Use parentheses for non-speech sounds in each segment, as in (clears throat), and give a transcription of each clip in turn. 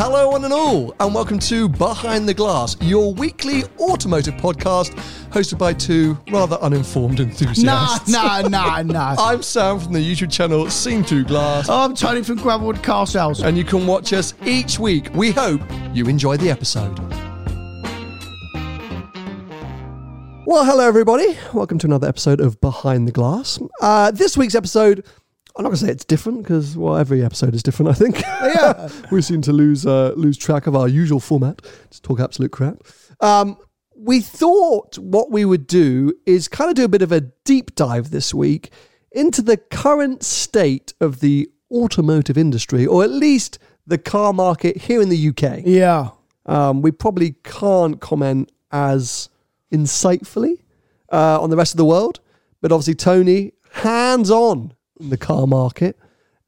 Hello, one and all, and welcome to Behind the Glass, your weekly automotive podcast hosted by two rather uninformed Nah, enthusiasts. nah, (laughs) nah, nah. I'm Sam from the YouTube channel Seen Through Glass, I'm Tony from Gravelwood Car Sales. and you can watch us each week. We hope you enjoy the episode. Well, hello, everybody. Welcome to another episode of Behind the Glass. Uh, this week's episode, I'm not going to say it's different because, well, every episode is different, I think. Yeah. (laughs) we seem to lose uh, lose track of our usual format. Just talk absolute crap. Um, we thought what we would do is kind of do a bit of a deep dive this week into the current state of the automotive industry, or at least the car market here in the UK. Yeah. Um, we probably can't comment as insightfully uh, on the rest of the world, but obviously Tony hands on in the car market,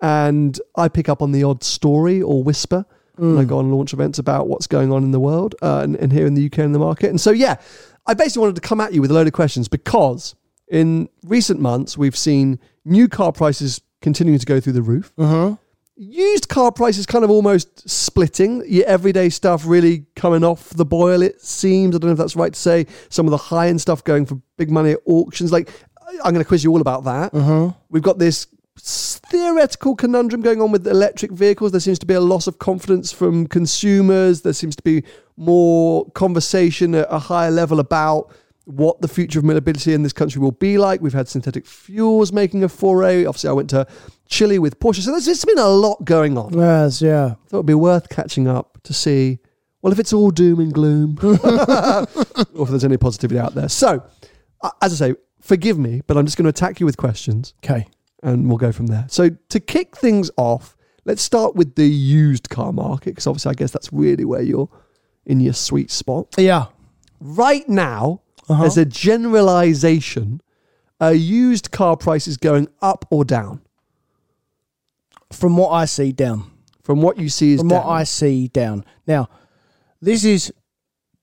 and I pick up on the odd story or whisper when I go on launch events about what's going on in the world uh, and, and here in the UK in the market. And so, yeah, I basically wanted to come at you with a load of questions because in recent months we've seen new car prices continuing to go through the roof used car prices kind of almost splitting. Your everyday stuff really coming off the boil, it seems. I don't know if that's right to say. Some of the high end stuff going for big money at auctions. Like, I'm going to quiz you all about that. We've got this theoretical conundrum going on with electric vehicles. There seems to be a loss of confidence from consumers. There seems to be more conversation at a higher level about what the future of mobility in this country will be like. We've had synthetic fuels making a foray. Obviously, I went to Chile with Porsche. So there's just been a lot going on. Yes, yeah. Thought it'd be worth catching up to see, well, if it's all doom and gloom (laughs) or if there's any positivity out there. So, uh, as I say, forgive me, but I'm just going to attack you with questions Okay. and we'll go from there. So, to kick things off, let's start with the used car market because obviously, I guess that's really where you're in your sweet spot. Yeah. Right now, Uh-huh. as a generalization, are used car prices going up or down? From what I see, down. From what you see is down. From down. what I see, down. Now, this is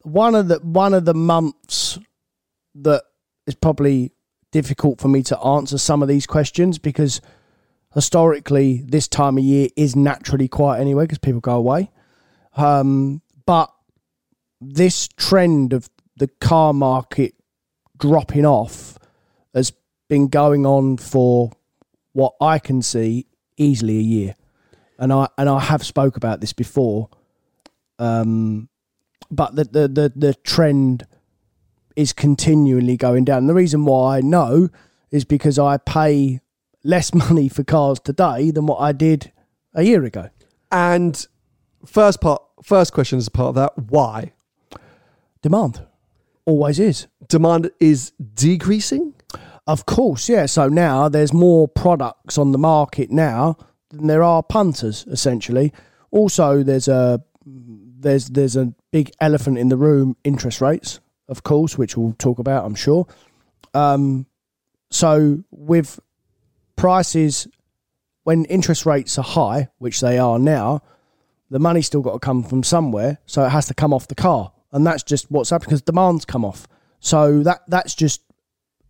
one of the one of the months that is probably difficult for me to answer some of these questions because historically this time of year is naturally quiet anyway because people go away. Um, but this trend of the car market dropping off has been going on for what I can see easily a year, and I and I have spoke about this before. Um, but the the the, the trend is continually going down. And the reason why I know is because I pay less (laughs) money for cars today than what I did a year ago. And first part, first question is a part of that. Why? Demand always is. Demand is decreasing. Of course, yeah. So now there's more products on the market now than there are punters, essentially. Also, there's a there's there's a big elephant in the room: interest rates, of course, which we'll talk about, I'm sure. Um, so with prices, when interest rates are high, which they are now, the money's still got to come from somewhere, so it has to come off the car, and that's just what's happened because demand's come off. So that that's just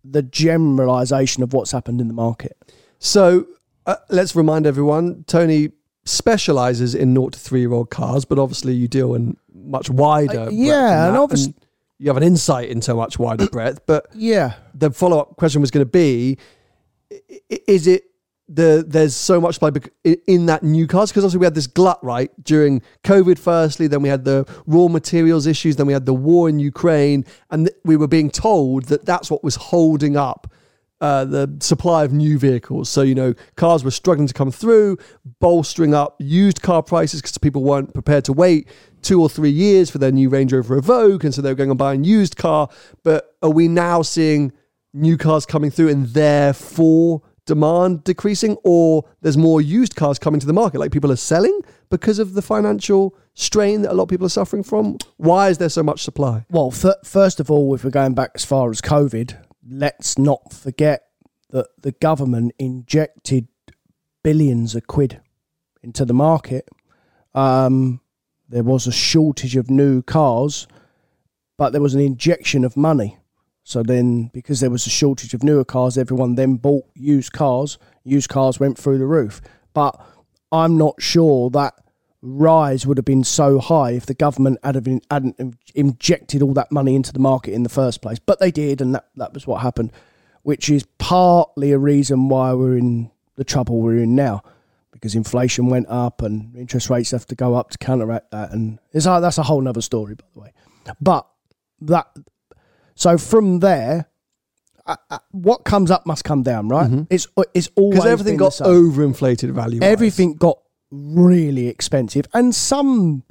the generalization of what's happened in the market. So uh, let's remind everyone Tony specializes in 0 to 3 year old cars, but obviously you deal in much wider. Uh, yeah, and obviously. obvious- you have an insight into a much wider (coughs) breadth. But Yeah. the follow up question was going to be is it the there's so much supply in that new cars because also we had this glut right during COVID. Firstly, then we had the raw materials issues, then we had the war in Ukraine, and we were being told that that's what was holding up uh, the supply of new vehicles. So, you know, cars were struggling to come through, bolstering up used car prices because people weren't prepared to wait two or three years for their new Range Rover Evoque. And so they were going and buying used car. But are we now seeing new cars coming through and therefore demand decreasing? Or there's more used cars coming to the market? Like people are selling because of the financial strain that a lot of people are suffering from? Why is there so much supply? Well, f- first of all, if we're going back as far as COVID, let's not forget that the government injected billions of quid into the market. Um, there was a shortage of new cars, but there was an injection of money. So then, because there was a shortage of newer cars, everyone then bought used cars. Used cars went through the roof. But I'm not sure that rise would have been so high if the government had been, hadn't injected all that money into the market in the first place. But they did, and that, that was what happened, which is partly a reason why we're in the trouble we're in now. Because inflation went up and interest rates have to go up to counteract that, and it's like, that's a whole nother story, by the way. But that so from there, uh, uh, what comes up must come down, right? It's it's always Because everything got overinflated value. Everything got really expensive, and some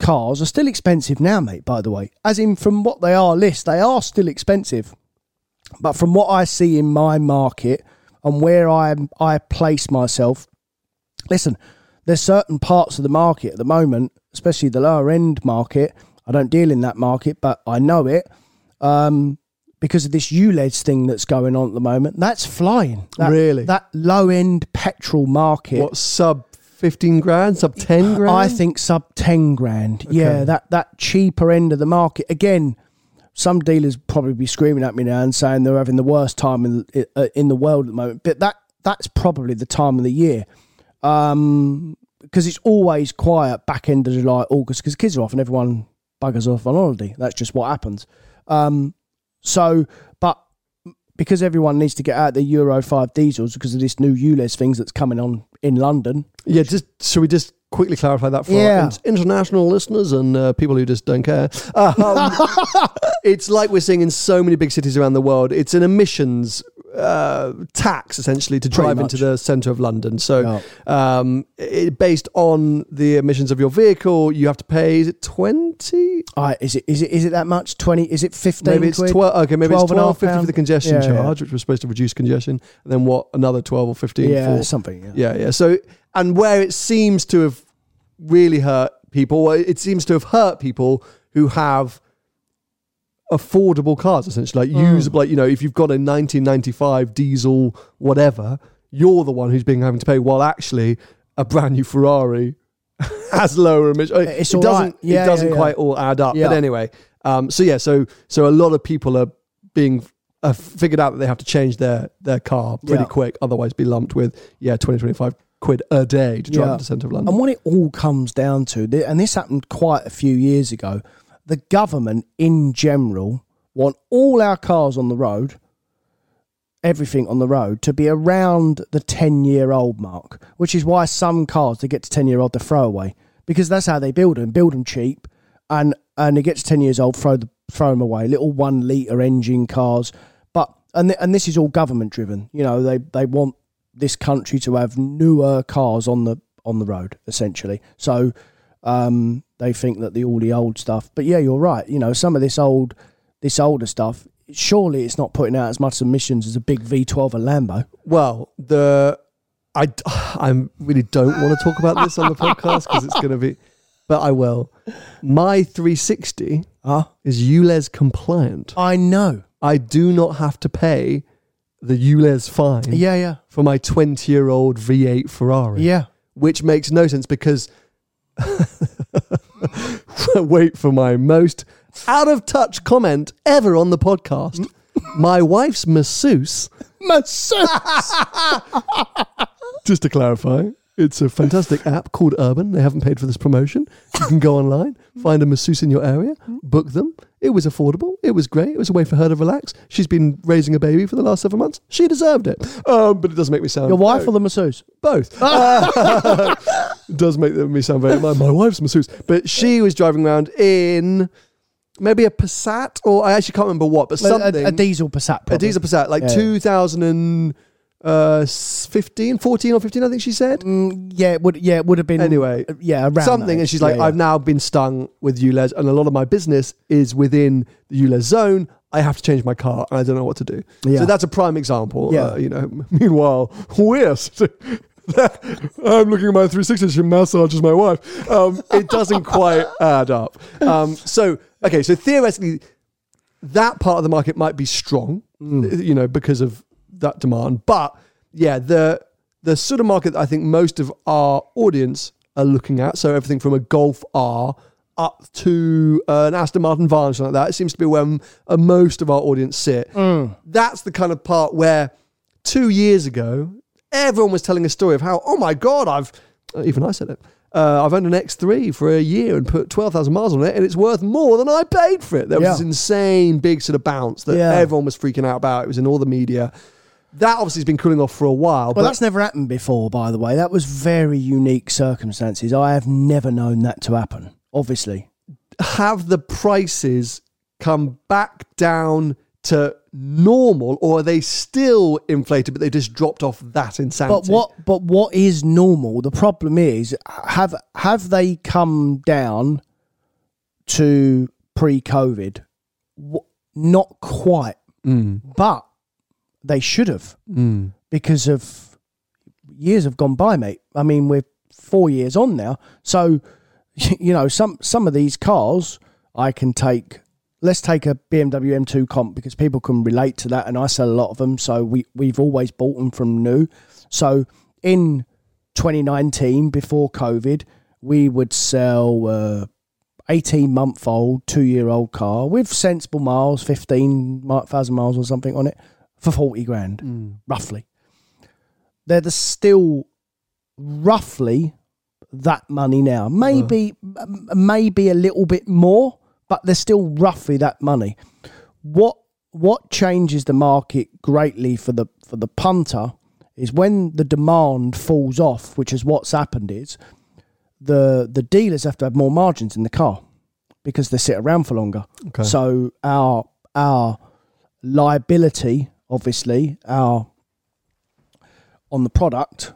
cars are still expensive now, mate. By the way, as in from what they are list, they are still expensive. But from what I see in my market and where I I place myself, listen, there's certain parts of the market at the moment, especially the lower end market. I don't deal in that market, but I know it um, because of this ULEZ thing that's going on at the moment. That's flying. That, Really? That low end petrol market. What sub fifteen grand, sub ten grand? I think sub 10 grand. Yeah, that, that cheaper end of the market. Again, some dealers probably be screaming at me now and saying they're having the worst time in, uh, in the world at the moment. But that that's probably the time of the year. Um, because it's always quiet back end of July, August, because kids are off and everyone buggers off on holiday. That's just what happens. Um, so, but because everyone needs to get out the Euro 5 diesels because of this new ULEZ things that's coming on in London, Yeah, just should we just quickly clarify that for Yeah. in- international listeners and uh, people who just don't care? Um, (laughs) it's like we're seeing in so many big cities around the world. It's an emissions uh, tax essentially to drive into the centre of London. So, um, it, based on the emissions of your vehicle, you have to pay. Is it twenty? I is it is it is it that much? Twenty? Is it fifteen? Maybe it's twelve. Okay, maybe it's 12 and a twelve fifty for the congestion Yeah, yeah. charge, which was supposed to reduce congestion, and then what? Another twelve or fifteen Yeah, for something. Yeah. Yeah, yeah. So, and where it seems to have really hurt people, it seems to have hurt people who have affordable cars, essentially, like Mm. usable. Like you know, if you've got a 1995 diesel, whatever, you're the one who's being having to pay. While actually, a brand new Ferrari (laughs) has lower emissions. It's it all doesn't. right. Yeah, it doesn't yeah, yeah. quite all add up. But anyway, um, so yeah, so so a lot of people are being. Uh, figured out that they have to change their their car pretty quick, otherwise be lumped with yeah 20 25 quid a day to drive Yeah. into centre of London. And what it all comes down to, and this happened quite a few years ago, the government in general want all our cars on the road, everything on the road, to be around the 10 year old mark, which is why some cars, they get to 10 year old, they throw away because that's how they build them, build them cheap. And, and it gets 10 years old, throw, the, throw them away. Little one litre engine cars. But, and, th- and this is all government driven. You know, they, they want this country to have newer cars on the on the road essentially so um they think that the all the old stuff but yeah you're right you know some of this old this older stuff surely it's not putting out as much emissions as a big v12 a lambo Well, the I I really don't want to talk about this on the podcast because it's going to be, but I will. My 360 huh is ULEZ compliant. i know I do not have to pay the ULEZ fine yeah yeah for my 20 year old V8 Ferrari. yeah which makes no sense because (laughs) (laughs) wait for my most out of touch comment ever on the podcast. (laughs) my wife's masseuse, masseuse! (laughs) Just to clarify, It's a fantastic app called Urban. They haven't paid for this promotion. You can go online, find a masseuse in your area, book them. It was affordable. It was great. It was a way for her to relax. She's been raising a baby for the last seven months. She deserved it. Um, but it doesn't make me sound Your wife or the masseuse? both. Uh, (laughs) does make me sound very. My, my wife's masseuse, but she was driving around in maybe a Passat or I actually can't remember what, but something A, a diesel Passat. a diesel Passat, like Yeah. 2015, 14 or 15, I think she said. Mm, yeah, it would yeah, it would have been Anyway, uh, yeah, around Something, that. and she's like, Yeah, yeah. I've now been stung with ULEZ, and a lot of my business is within the ULEZ zone. I have to change my car, and I don't know what to do. Yeah. So that's a prime example. Yeah. Uh, you know, (laughs) meanwhile, we're (laughs) I'm looking at my 360. She massages my wife. Um, it doesn't quite add up. Um, so okay, so theoretically, that part of the market might be strong, Mm. you know, because of that demand. But yeah, the the sort of market that I think most of our audience are looking at, so everything from a Golf R up to uh, an Aston Martin Vantage, something like that, it seems to be where m- uh, most of our audience sit. Mm. That's the kind of part where two years ago, everyone was telling a story of how, oh my God, I've, uh, even I said it, uh, I've owned an X3 for a year and put 12,000 miles on it and it's worth more than I paid for it. There was Yeah. this insane big sort of bounce that Yeah. everyone was freaking out about. It was in all the media. That obviously has been cooling off for a while. Well, but that's never happened before, by the way. That was very unique circumstances. I have never known that to happen. Obviously, have the prices come back down to normal or are they still inflated but they just dropped off that insanity? but what? But what is normal? The problem is, have have they come down to pre-COVID? Not quite, Mm, but they should have mm. because of years have gone by, mate. I mean, we're four years on now, so (laughs) you know some some of these cars I can take. Let's take a BMW M2 comp because people can relate to that, and I sell a lot of them. So we we've always bought them from new. So in 2019, before COVID, we would sell a 18 month old, two year old car with sensible miles, 15,000 miles or something on it for 40 grand, mm. roughly. They're the still roughly that money now. Maybe, m- maybe a little bit more, but they're still roughly that money. What what changes the market greatly for the for the punter is when the demand falls off, which is what's happened is the the dealers have to have more margins in the car because they sit around for longer. Okay. So our our liability, obviously, our on the product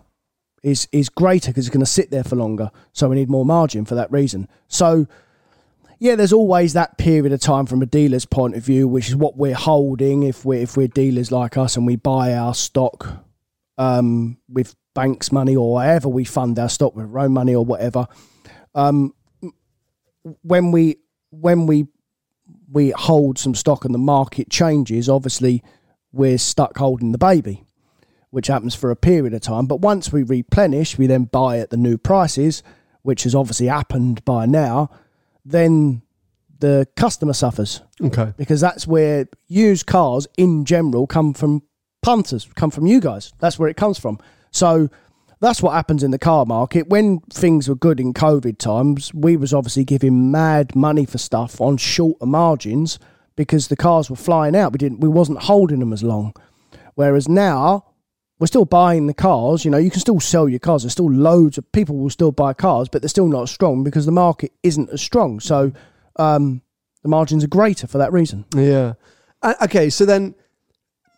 is is greater because it's going to sit there for longer. So we need more margin for that reason. So yeah, there's always that period of time from a dealer's point of view, which is what we're holding if we're if we're dealers like us and we buy our stock um, with banks money or whatever we fund our stock with our own money or whatever. Um, when we when we we hold some stock and the market changes, obviously we're stuck holding the baby, which happens for a period of time. But once we replenish, we then buy at the new prices, which has obviously happened by now. Then the customer suffers Okay. because that's where used cars in general come from punters, come from you guys. That's where it comes from. So that's what happens in the car market. When things were good in COVID times, we was obviously giving mad money for stuff on shorter margins because the cars were flying out. We didn't we wasn't holding them as long. Whereas now we're still buying the cars. You know, you can still sell your cars. There's still loads of people will still buy cars, but they're still not strong because the market isn't as strong. So um, the margins are greater for that reason. Yeah. Uh, okay, so then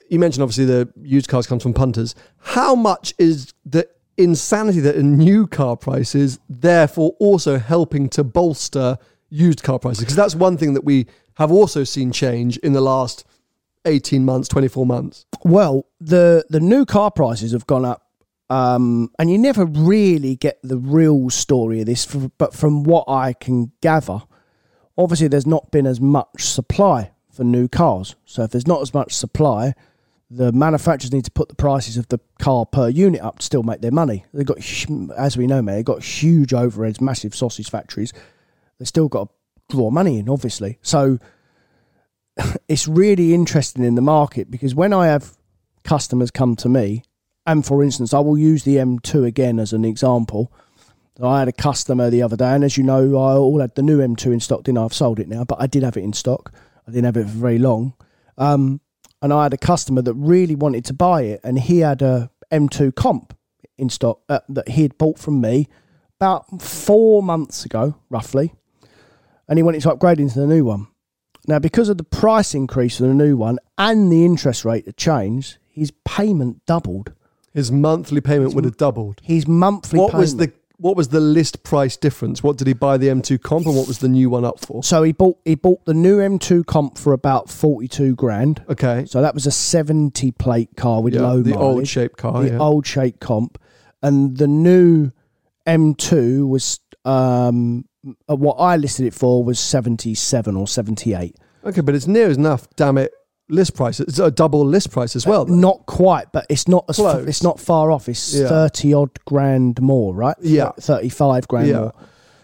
you mentioned obviously the used cars comes from punters. How much is the insanity that in new car prices therefore also helping to bolster used car prices? Because that's one thing that we have also seen change in the last 18 months, 24 months. Well, the the new car prices have gone up, um, and you never really get the real story of this. But from what I can gather, obviously there's not been as much supply for new cars. So if there's not as much supply, the manufacturers need to put the prices of the car per unit up to still make their money. They've got, as we know, man, they've got huge overheads, massive sausage factories. They've still got to draw money in, obviously. So (laughs) it's really interesting in the market because when I have customers come to me and for instance, I will use the M2 again as an example. I had a customer the other day, and as you know, I all had the new M2 in stock. Didn't I? I've sold it now, but I did have it in stock. I didn't have it for very long. Um, and I had a customer that really wanted to buy it, and he had a M2 comp in stock uh, that he had bought from me about four months ago, roughly, and he wanted to upgrade into the new one. Now, because of the price increase of the new one and the interest rate that changed, his payment doubled. His monthly payment would have doubled. His monthly What payment. was the what was the list price difference? What did he buy the M2 comp and what was the new one up for? So he bought he bought the new M2 comp for about forty two grand. Okay. So that was a seventy plate car with Yeah, low the old mileage, shape car. the yeah. old shape comp, and the new M2 was um Uh, what I listed it for was seventy seven or seventy eight. Okay, but it's near enough. Damn it, list price. It's a double list price as uh, well. then. Not quite, but it's not as it's not far off. It's Yeah. thirty odd grand more, right? Yeah. thirty five grand Yeah. more.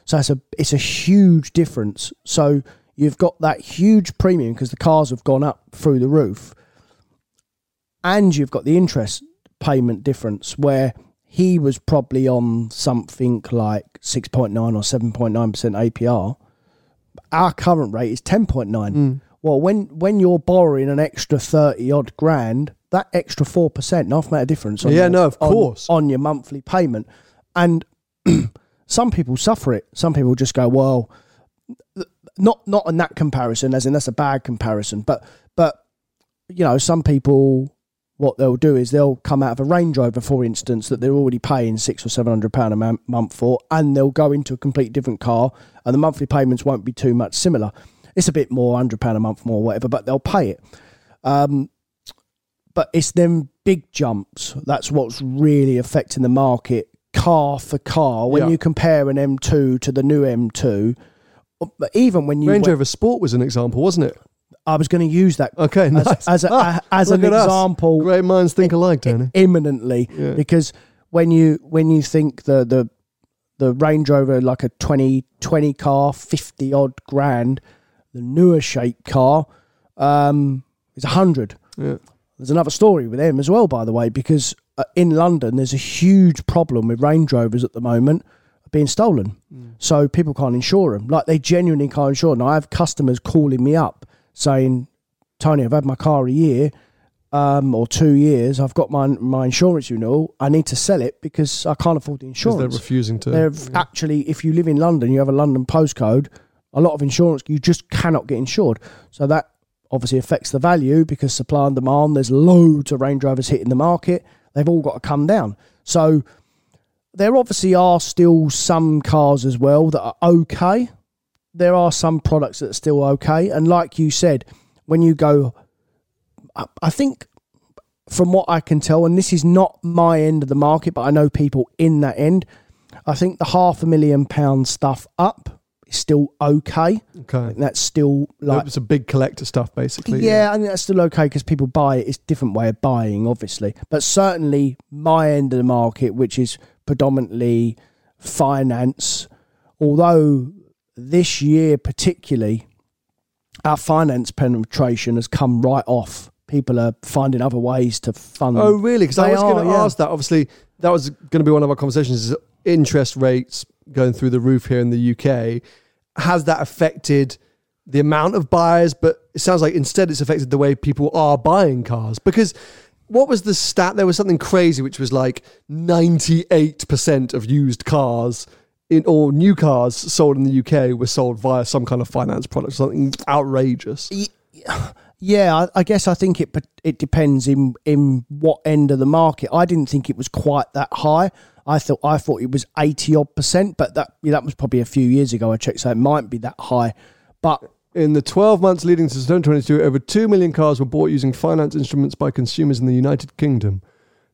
So it's a it's a huge difference. So you've got that huge premium because the cars have gone up through the roof, and you've got the interest payment difference where he was probably on something like six point nine or seven point nine percent APR. Our current rate is ten point nine. Mm. Well, when when you're borrowing an extra thirty odd grand, that extra four percent not made a difference. On Yeah, your, no, of on- course. on your monthly payment, and (clears throat) some people suffer it. Some people just go, well, not not in that comparison, as in that's a bad comparison, but but you know, some people what they'll do is they'll come out of a Range Rover, for instance, that they're already paying six or seven hundred pound a mon- month for, and they'll go into a complete different car, and the monthly payments won't be too much similar. It's a bit more, hundred pound a month more, whatever, but they'll pay it. Um, but it's them big jumps that's what's really affecting the market, car for car. When Yeah. you compare an M2 to the new M2, even when you Range went- Rover Sport was an example, wasn't it? I was going to use that Okay, as, nice. as, a, Ah, as an at us. example Great minds think alike, Tony. imminently Yeah. because when you when you think the the the Range Rover like a 20, 20 car, fifty odd grand, the newer shape car um, is a hundred. Yeah. There's another story with them as well, by the way, because uh, in London there's a huge problem with Range Rovers at the moment being stolen. So people can't insure them. Like they genuinely can't insure them. I have customers calling me up saying, Tony, I've had my car a year um, or two years. I've got my my insurance renewal. I need to sell it because I can't afford the Because they're refusing to. They're actually, if you live in London, you have a London postcode. A lot of insurance you just cannot get insured. So that obviously affects the value because supply and demand. There's loads of Range Rovers hitting the market. They've all got to come down. So there obviously are still some cars as well that are okay. There are some products that are still okay. And like you said, when you go, I, think from what I can tell, and this is not my end of the market, but I know people in that end, I think the half a million pound stuff up is still okay. okay. That's still like it's a big collector stuff, basically. yeah, I think that's still okay because people buy it. It's a different way of buying, obviously. But certainly, my end of the market, which is predominantly finance, although this year particularly, our finance penetration has come right off. People are finding other ways to fund. Oh, really? Because I was going to yeah. ask that. Obviously, that was going to be one of our conversations. Is interest rates going through the roof here in the UK? Has that affected the amount of buyers? But it sounds like instead it's affected the way people are buying cars. Because what was the stat? There was something crazy, which was like ninety-eight percent of used cars. In, or new cars sold in the UK were sold via some kind of finance product, something outrageous. Yeah, I, I guess I think it it depends in in what end of the market. I didn't think it was quite that high. I thought I thought it was eighty odd percent, but that yeah, that was probably a few years ago. I checked, so it might be that high. But In the 12 months leading to 2022, over 2 million cars were bought using finance instruments by consumers in the United Kingdom.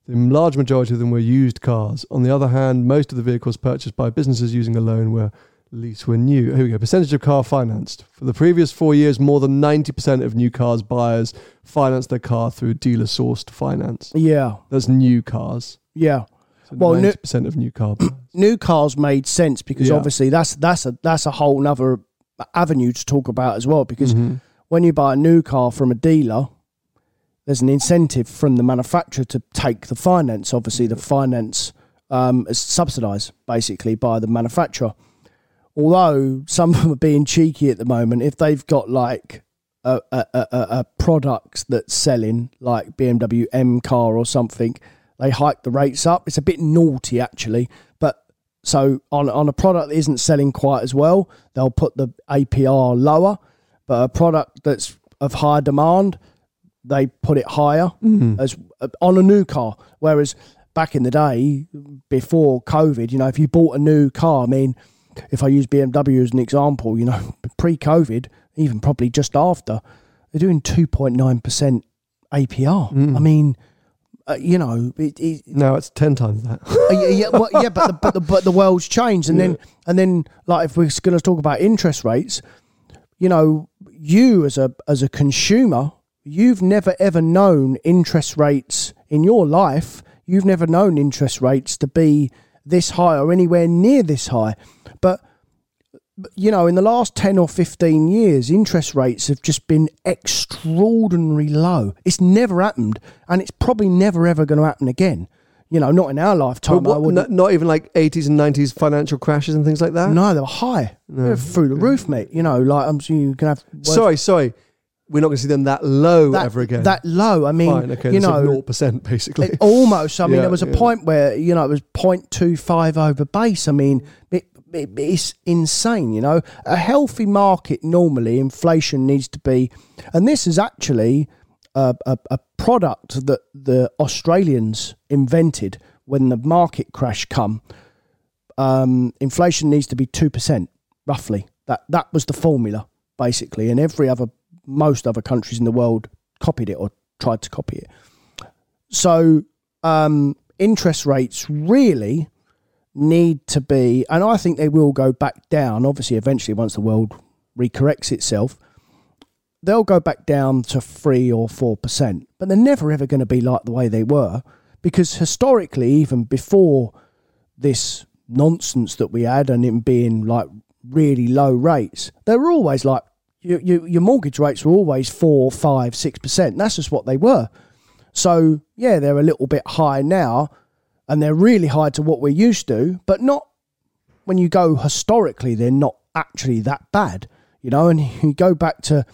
The large majority of them were used cars. On the other hand, most of the vehicles purchased by businesses using a loan were lease were new. Here we go. Percentage of car financed. For the previous four years, more than 90% of new cars buyers financed their car through dealer sourced finance. yeah, That's new cars. yeah, So Well, 90% of new car buyers. (clears throat) new cars made sense because Yeah. obviously that's that's a that's a whole nother avenue to talk about as well. Because Mhm. when you buy a new car from a dealer, there's an incentive from the manufacturer to take the finance. Obviously, the finance um, is subsidised basically by the manufacturer. Although some (laughs) of them are being cheeky at the moment, if they've got like a, a, a, a product that's selling, like BMW M car or something, they hike the rates up. It's a bit naughty actually, but so on on a product that isn't selling quite as well, they'll put the APR lower. But a product that's of high demand, they put it higher as uh, on a new car. Whereas back in the day, before COVID, you know, if you bought a new car, I mean, if I use BMW as an example, you know, (laughs) pre-COVID, even probably just after, they're doing two point nine percent APR. I mean, uh, you know, it, it, Now it's 10 times that. (laughs) uh, yeah, yeah, well, yeah, but the, but the but the world's changed, and then and then like if we're going to talk about interest rates, you know, you as a as a consumer, you've never ever known interest rates in your life. You've never known interest rates to be this high or anywhere near this high, but you know, in the last 10 or 15 years, interest rates have just been extraordinarily low. It's never happened, and it's probably never ever going to happen again. You know, not in our lifetime. But I wouldn't. not, not even like 80s and 90s financial crashes and things like that? No, they were high. They were through the roof, mate. You know, like I'm sure you can have. Sorry, sorry. We're not going to see them that low that, ever again. That low. I mean, Fine, okay. you know, 0% basically. it almost. I mean, Yeah, there was a yeah. point where you know it was 0.25 over base. I mean, it, it, it's insane. You know, a healthy market normally inflation needs to be, and this is actually a, a, a product that the Australians invented when the market crash come. Um, inflation needs to be two percent roughly. That that was the formula basically, and every other most other countries in the world copied it or tried to copy it. So um, interest rates really need to be, and I think they will go back down. Obviously, eventually, once the world recorrects itself, they'll go back down to three or four percent. But they're never ever going to be like the way they were, because historically, even before this nonsense that we had and it being like really low rates, they were always like your, your, your mortgage rates were always four, five, six percent. That's just what they were. So yeah, they're a little bit high now, and they're really high to what we're used to, but not when you go historically. They're not actually that bad, you know. And (laughs) you go back to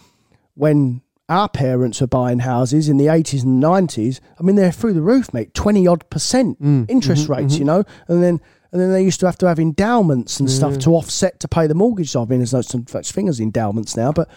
when our parents were buying houses in the eighties and nineties. I mean, they're through the roof, mate. Twenty odd percent mm. interest mm-hmm, rates, mm-hmm. you know, and then. And then they used to have to have endowments and stuff to offset to pay the mortgage. I mean, there's no such thing as endowments now, but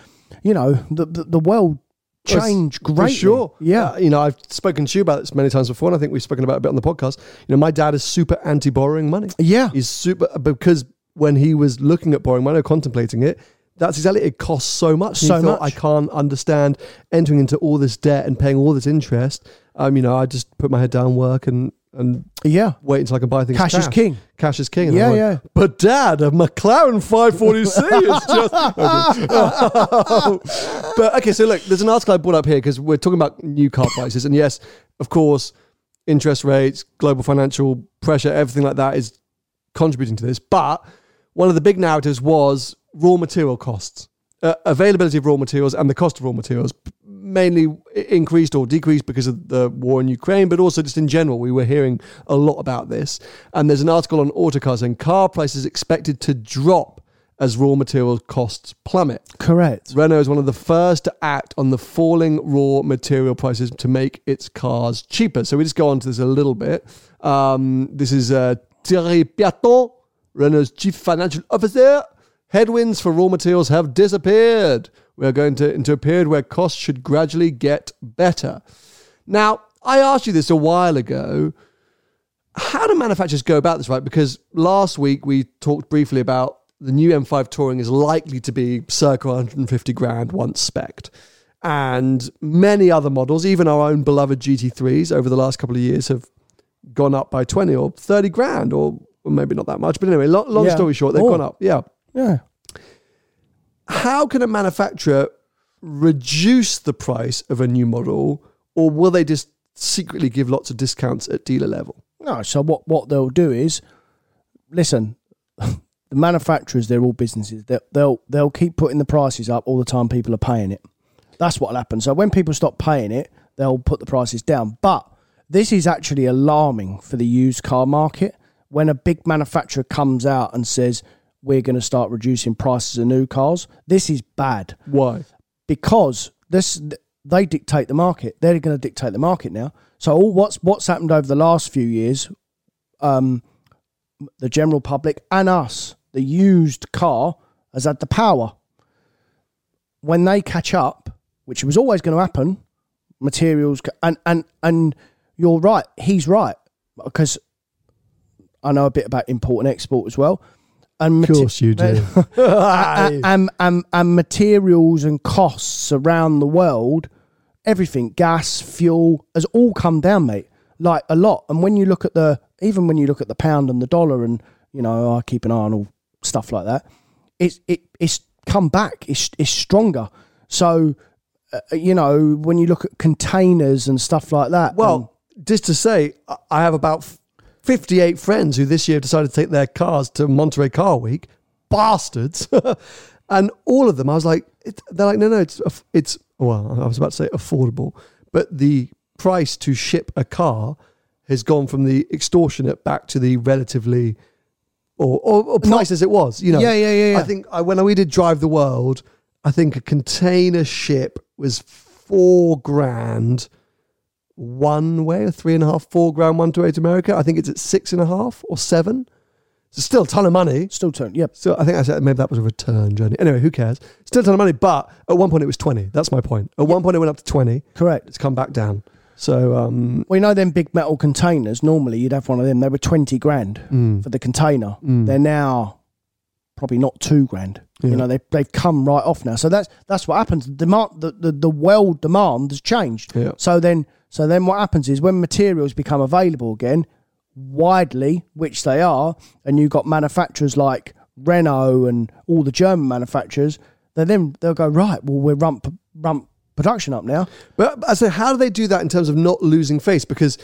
you know, the the, the world changed for greatly. sure. Yeah. Uh, you know, I've spoken to you about this many times before, and I think we've spoken about it a bit on the podcast. You know, my dad is super anti borrowing money. Yeah. He's super because when he was looking at borrowing money or contemplating it, that's exactly it costs so much. So he thought, much. I can't understand entering into all this debt and paying all this interest. Um, you know, I just put my head down, work, and and Yeah. wait until I can buy things. Cash is king. Cash is king. And Yeah, yeah. But dad, a McLaren 540C is just. (laughs) (laughs) but okay, so look, there's an article I brought up here because we're talking about new car prices, and yes, of course, interest rates, global financial pressure, everything like that is contributing to this. But one of the big narratives was raw material costs, uh, availability of raw materials, and the cost of raw materials mainly increased or decreased because of the war in Ukraine, but also just in general, we were hearing a lot about this. And there's an article on Autocar saying car prices expected to drop as raw material costs plummet. Correct. Renault is one of the first to act on the falling raw material prices to make its cars cheaper. So we just go on to this a little bit. Um, this is uh, Thierry Piéton, Renault's chief financial officer. Headwinds for raw materials have disappeared. We are going to into a period where costs should gradually get better. Now, I asked you this a while ago. How do manufacturers go about this, right? Because last week we talked briefly about the new M5 Touring is likely to be circa 150 grand once spec'd. And many other models, even our own beloved GT3s over the last couple of years, have gone up by 20 or 30 grand, or, maybe not that much. But anyway, long, long Yeah. story short, they've gone up. Yeah. Yeah. How can a manufacturer reduce the price of a new model, or will they just secretly give lots of discounts at dealer level? No, so what, what they'll do is, listen, (laughs) the manufacturers, they're all businesses. They'll, they'll, they'll keep putting the prices up all the time people are paying it. That's what'll happen. So when people stop paying it, they'll put the prices down. But this is actually alarming for the used car market when a big manufacturer comes out and says we're going to start reducing prices of new cars. This is bad Why? because this they dictate the market. They're going to dictate the market now. So all what's what's happened over the last few years, um, the general public and us, the used car has had the power. When they catch up, which was always going to happen, materials and and and you're right. He's right because I know a bit about import and export as well. And Of course you do. (laughs) and, and, and, and materials and costs around the world, everything, gas, fuel, has all come down, mate. Like a lot. And when you look at the, even when you look at the pound and the dollar, and you know, I keep an eye on all stuff like that. It's it it's come back. It's it's stronger. So, uh, you know, when you look at containers and stuff like that. Well, just to say, I- have about 58 friends who this year decided to take their cars to Monterey Car Week. Bastards. (laughs) and all of them, I was like, it, they're like, no, no, it's, it's, well, I was about to say affordable, but the price to ship a car has gone from the extortionate back to the relatively, or, or, or price as it was. You know, Yeah, yeah, yeah, yeah. I think I, when we did Drive the World, I think a container ship was four grand one way, or three and a half, four grand one way to America. I think it's at six and a half or seven. So still a ton of money. still turn. Yep. So I think I said maybe that was a return journey. Anyway, who cares? Still a ton of money, but at one point it was twenty. That's my point. At one point it went up to twenty. Correct. It's come back down. So um, Well, you know them big metal containers. Normally, you'd have one of them. They were twenty grand mm, for the container. mm. They're now probably not two grand. Yeah. You know, they they've come right off now. So that's that's what happens. The demand, the, the, the world demand has changed. Yeah. So then, so then what happens is when materials become available again, widely, which they are, and you've got manufacturers like Renault and all the German manufacturers, they then they'll go right. Well, we're rump rump production up now. but, say, how do they do that in terms of not losing face? Because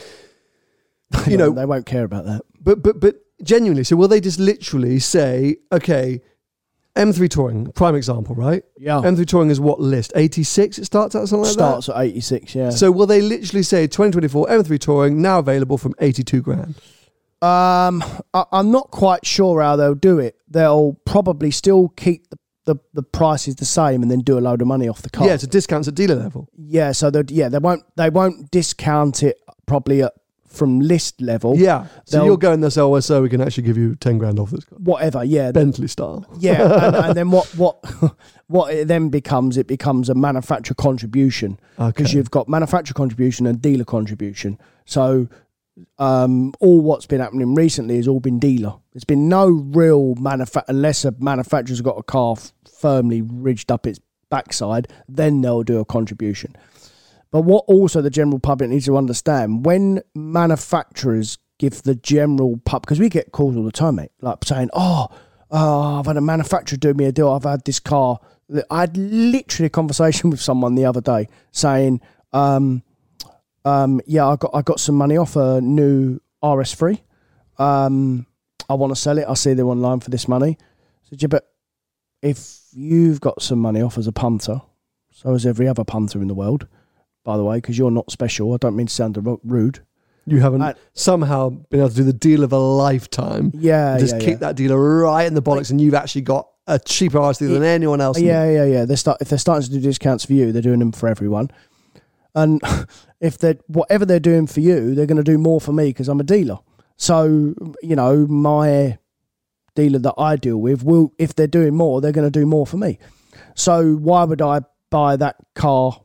you know, they won't care about that. but but but genuinely, so will they just literally say, okay, M3 Touring, prime example, right? Yeah. M3 Touring is what list? 86 it starts at something like Starts at eighty six. Yeah. So will they literally say 2024 M3 Touring now available from 82 grand? Um, I, I'm not quite sure how they'll do it. They'll probably still keep the, the, the prices the same and then do a load of money off the car. Yeah, it's a discounts at dealer level. yeah. So they yeah they won't they won't discount it probably at, from list level. Yeah. So you'll go in there say, oh, so we can actually give you 10 grand off this car. Whatever. Yeah. Bentley style. yeah. (laughs) and, and then what what (laughs) what it then becomes it becomes a manufacturer contribution because Okay. you've got manufacturer contribution and dealer contribution. So um, all what's been happening recently has all been dealer. There's been no real manufacturer unless a manufacturer's got a car f- firmly ridged up its backside, then they'll do a contribution. But what also the general public needs to understand when manufacturers give the general pub because we get calls all the time, mate, like saying, "Oh, oh, I've had a manufacturer do me a deal. I've had this car." I had literally a conversation (laughs) with someone the other day saying, um, um, "Yeah, I got I got some money off a new RS3. Um, I want to sell it. I see they're online for this money." I said, "Yeah, but if you've got some money off as a punter, so as every other punter in the world." By the way, because you're not special. I don't mean to sound rude. You haven't I- somehow been able to do the deal of a lifetime. Yeah, just yeah, kick yeah. that dealer right in the bollocks, and you've actually got a cheaper RS dealer than anyone else. Yeah, yeah, yeah. They start if they're starting to do discounts for you, they're doing them for everyone. And (laughs) if they whatever they're doing for you, they're going to do more for me because I'm a dealer. So you know, my dealer that I deal with will, if they're doing more, they're going to do more for me. So why would I buy that car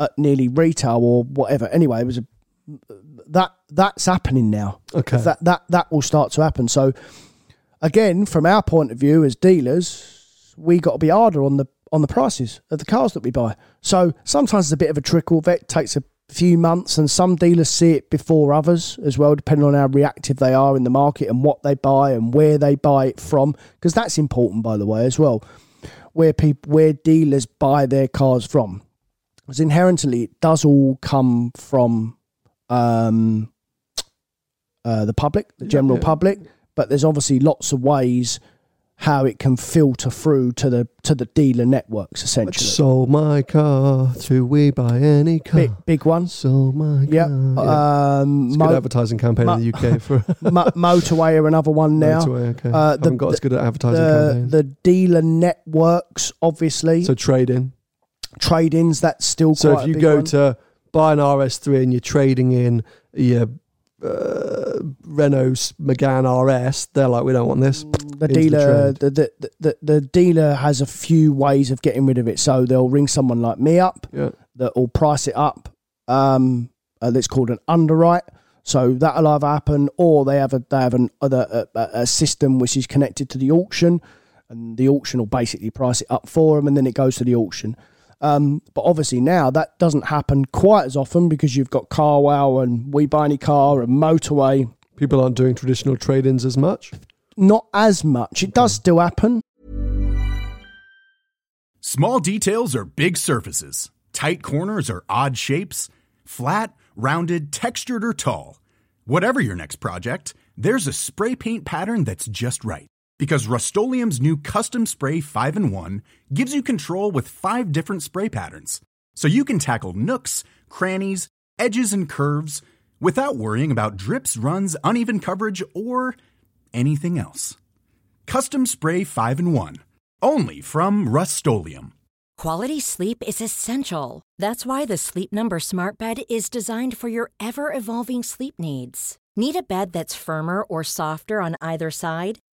at nearly retail or whatever? Anyway, it was a that that's happening now. Okay. That that that will start to happen. So again, from our point of view as dealers, we got to be harder on the on the prices of the cars that we buy. So sometimes it's a bit of a trickle. That takes a few months, and some dealers see it before others as well, depending on how reactive they are in the market and what they buy and where they buy it from. Because that's important, by the way, as well. Where people, where dealers buy their cars from, because inherently it does all come from um, uh, the public, the general yeah. public. But there's obviously lots of ways how it can filter through to the to the dealer networks essentially. Sold my car to We Buy Any Car. Big big one. Sold my Yeah. car. Yeah. Um, It's a mo- good advertising campaign in the UK for (laughs) (laughs) mo- motorway or another one now. Motorway, okay. Uh, Haven't got as good at advertising the, campaign. the dealer networks, obviously, so trading. trade-ins. That's still So if you go one. to buy an RS3 and you're trading in your uh, Renault Megane RS, they're like, we don't want this. the into dealer, trade. the, the, the, the dealer has a few ways of getting rid of it. So they'll ring someone like me up Yeah. that will price it up. Um, uh, that's called an underwrite. So that'll either happen, or they have a they have an other a- a system which is connected to the auction, and the auction will basically price it up for them, and then it goes to the auction. Um, but obviously now that doesn't happen quite as often because you've got CarWow and We Buy Any Car and Motorway. People aren't doing traditional trade ins as much. Not as much. It does still happen. Small details are big surfaces. Tight corners are odd shapes. Flat, rounded, textured, or tall. Whatever your next project, there's a spray paint pattern that's just right. Because Rust new Custom Spray 5 in 1 gives you control with five different spray patterns. So you can tackle nooks, crannies, edges, and curves without worrying about drips, runs, uneven coverage, or anything else. Custom Spray 5 in 1. Only from Rust Quality sleep is essential. That's why the Sleep Number Smart Bed is designed for your ever evolving sleep needs. Need a bed that's firmer or softer on either side?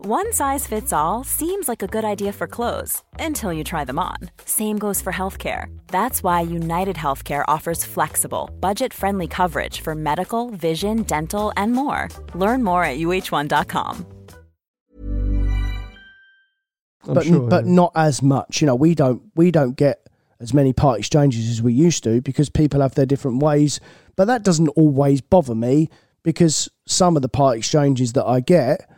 One size fits all seems like a good idea for clothes until you try them on. Same goes for healthcare. That's why United Healthcare offers flexible, budget friendly coverage for medical, vision, dental, and more. Learn more at uh1.com. I'm but sure. but yeah. not as much. You know, we don't we don't get as many part exchanges as we used to because people have their different ways. But that doesn't always bother me because some of the part exchanges that I get,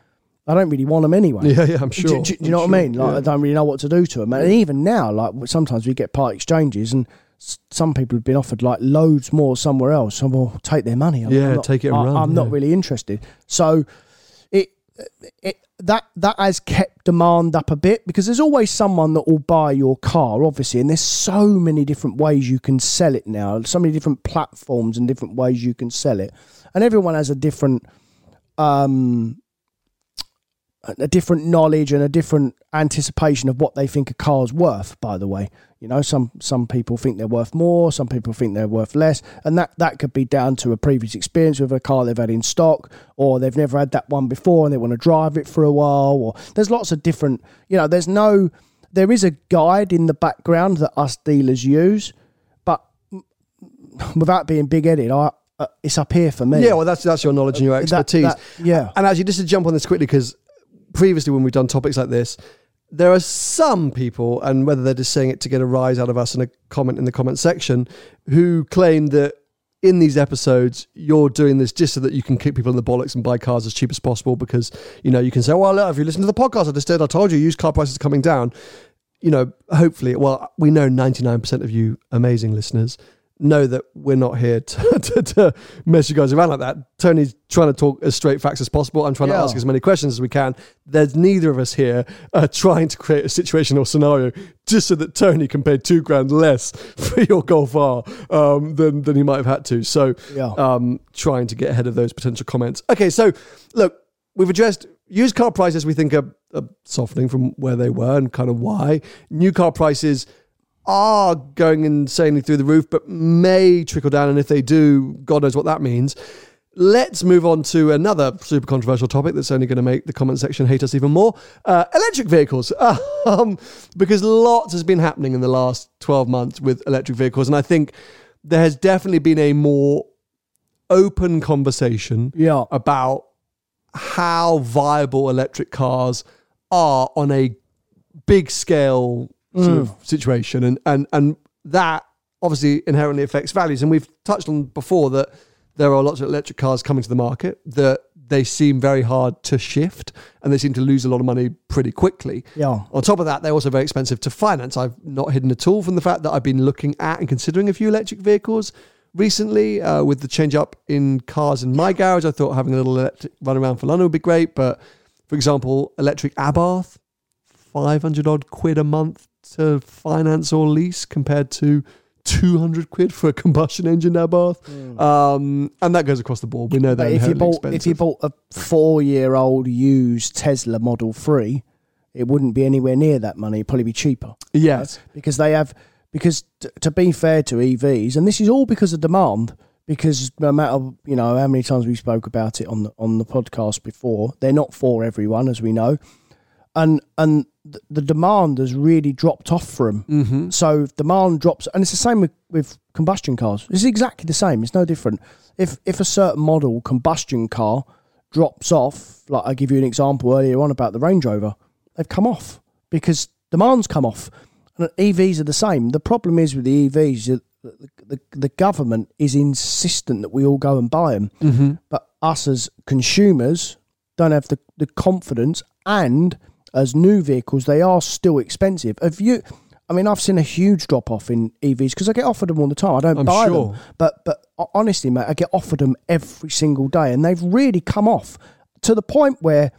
I don't really want them anyway. Yeah, yeah, I'm sure. Do, do you I'm know what I mean? Like, yeah. I don't really know what to do to them. And even now, like sometimes we get part exchanges, and some people have been offered like loads more somewhere else. So well, take their money. I'm, Yeah, I'm not, take it and I, run, I'm not really interested. So it, it that that has kept demand up a bit because there's always someone that will buy your car, obviously, and there's so many different ways you can sell it now. So many different platforms and different ways you can sell it, and everyone has a different um a different knowledge and a different anticipation of what they think a car's worth by the way you know some some people think they're worth more some people think they're worth less and that that could be down to a previous experience with a car they've had in stock or they've never had that one before and they want to drive it for a while or there's lots of different you know there's no there is a guide in the background that us dealers use but (laughs) without being big-headed i uh, it's up here for me Yeah, well, that's that's your knowledge and your That- expertise. that- yeah. And actually, just to jump on this quickly, because previously when we've done topics like this, there are some people, and whether they're just saying it to get a rise out of us in a comment in the comment section, who claim that in these episodes you're doing this just so that you can kick people in the bollocks and buy cars as cheap as possible because you know you can say, well, look, if you listen to the podcast I just did, I told you used car prices are coming down. You know, hopefully, well, we know 99% of you amazing listeners know that we're not here to, (laughs) to, to mess you guys around like that. Tony's trying to talk as straight facts as possible. I'm trying to ask as many questions as we can. There's neither of us here uh, trying to create a situation or scenario just so that Tony can pay two grand less (laughs) for your Golf R um, than, than he might have had to. So, Yeah. um, trying to get ahead of those potential comments. Okay, so look, we've addressed used car prices we think are, are softening from where they were and kind of why. New car prices are going insanely through the roof, but may trickle down. And if they do, God knows what that means. Let's move on to another super controversial topic that's only going to make the comment section hate us even more uh, electric vehicles. (laughs) um, because lots has been happening in the last 12 months with electric vehicles. And I think there has definitely been a more open conversation Yeah. about how viable electric cars are on a big scale sort Mm. of situation, and and and that obviously inherently affects values. And we've touched on before that there are lots of electric cars coming to the market that they seem very hard to shift, and they seem to lose a lot of money pretty quickly. Yeah. On top of that, they're also very expensive to finance. I've not hidden at all from the fact that I've been looking at and considering a few electric vehicles recently uh, with the change up in cars in my garage. I thought having a little electric run around for London would be great. But for example, electric Abarth, 500 odd quid a month to finance or lease compared to 200 quid for a combustion engine Abarth. Um, and that goes across the board. We know that if you bought if you bought a four year old used Tesla Model Three, it wouldn't be anywhere near that money. It'd probably be cheaper yes. because they have because t- to be fair to EVs, and this is all because of demand. Because no matter you know how many times we spoke about it on the on the podcast before, they're not for everyone, as we know, and and the demand has really dropped off for them. Mm-hmm. So demand drops, and it's the same with, with combustion cars. It's exactly the same. It's no different. If if a certain model combustion car drops off, like I give you an example earlier on about the Range Rover, they've come off because demand's come off. And EVs are the same. The problem is with the EVs, the, the, the government is insistent that we all go and buy them, Mm-hmm. but us as consumers don't have the, the confidence and as new vehicles they are still expensive have you i mean i've seen a huge drop off in evs because i get offered them all the time i don't I'm buy sure. them but but honestly mate i get offered them every single day and they've really come off to the point where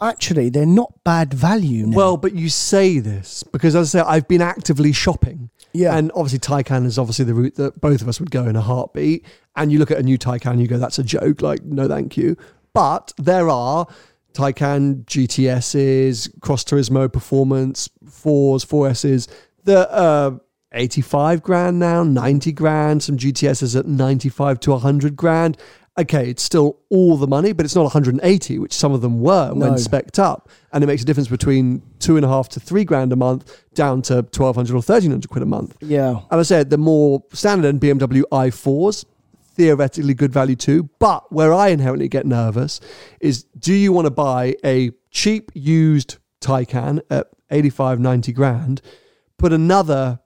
actually they're not bad value now Well, but you say this because, as I say, I've been actively shopping. Yeah. And obviously, Taycan is obviously the route that both of us would go in a heartbeat. And you look at a new Taycan, you go, that's a joke. Like, no, thank you. But there are Taycan GTSs, Cross Turismo Performance, 4s, 4Ss that are 85 grand now, 90 grand. Some GTSs at 95 to 100 grand. Okay, it's still all the money, but it's not 180, which some of them were when No. specced up. And it makes a difference between two and a half to three grand a month down to 1200 or 1300 quid a month. yeah And I said the more standard BMW i4s, theoretically good value too. But where I inherently get nervous is do you want to buy a cheap used Taycan at 85, 90 grand, put another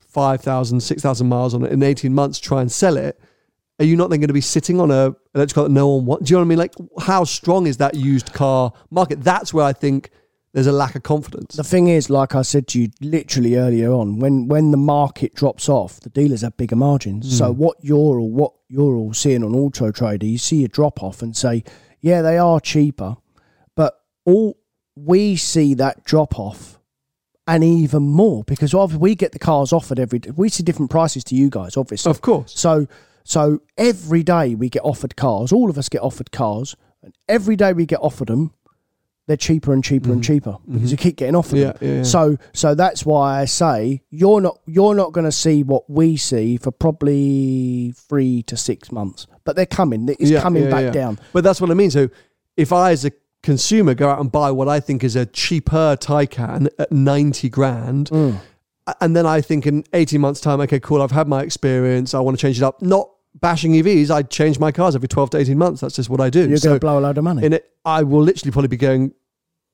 5,000, 6,000 miles on it in 18 months, try and sell it? Are you not then going to be sitting on a electric car that no one wants? Do you know what I mean? Like, how strong is that used car market? That's where I think there's a lack of confidence. The thing is, like I said to you literally earlier on, when when the market drops off, the dealers have bigger margins. So hmm. what you're all what you're all seeing on Auto Trader, you see a drop off and say, yeah, they are cheaper, but all we see that drop off and even more because we get the cars offered every day. We see different prices to you guys, obviously. of course. So so every day we get offered cars. All of us get offered cars, and every day we get offered them, they're cheaper and cheaper and cheaper because you keep getting offered Yeah, them. yeah, yeah. So so that's why I say you're not you're not going to see what we see for probably three to six months, but they're coming. It's coming back down. But that's what I mean. So if I, as a consumer, go out and buy what I think is a cheaper Taycan at 90 grand, Mm. and then I think in 18 months' time, okay, cool, I've had my experience, I want to change it up. Not bashing EVs, I change my cars every 12 to 18 months. That's just what I do. You're So going to blow a load of money. in it, I will literally probably be going,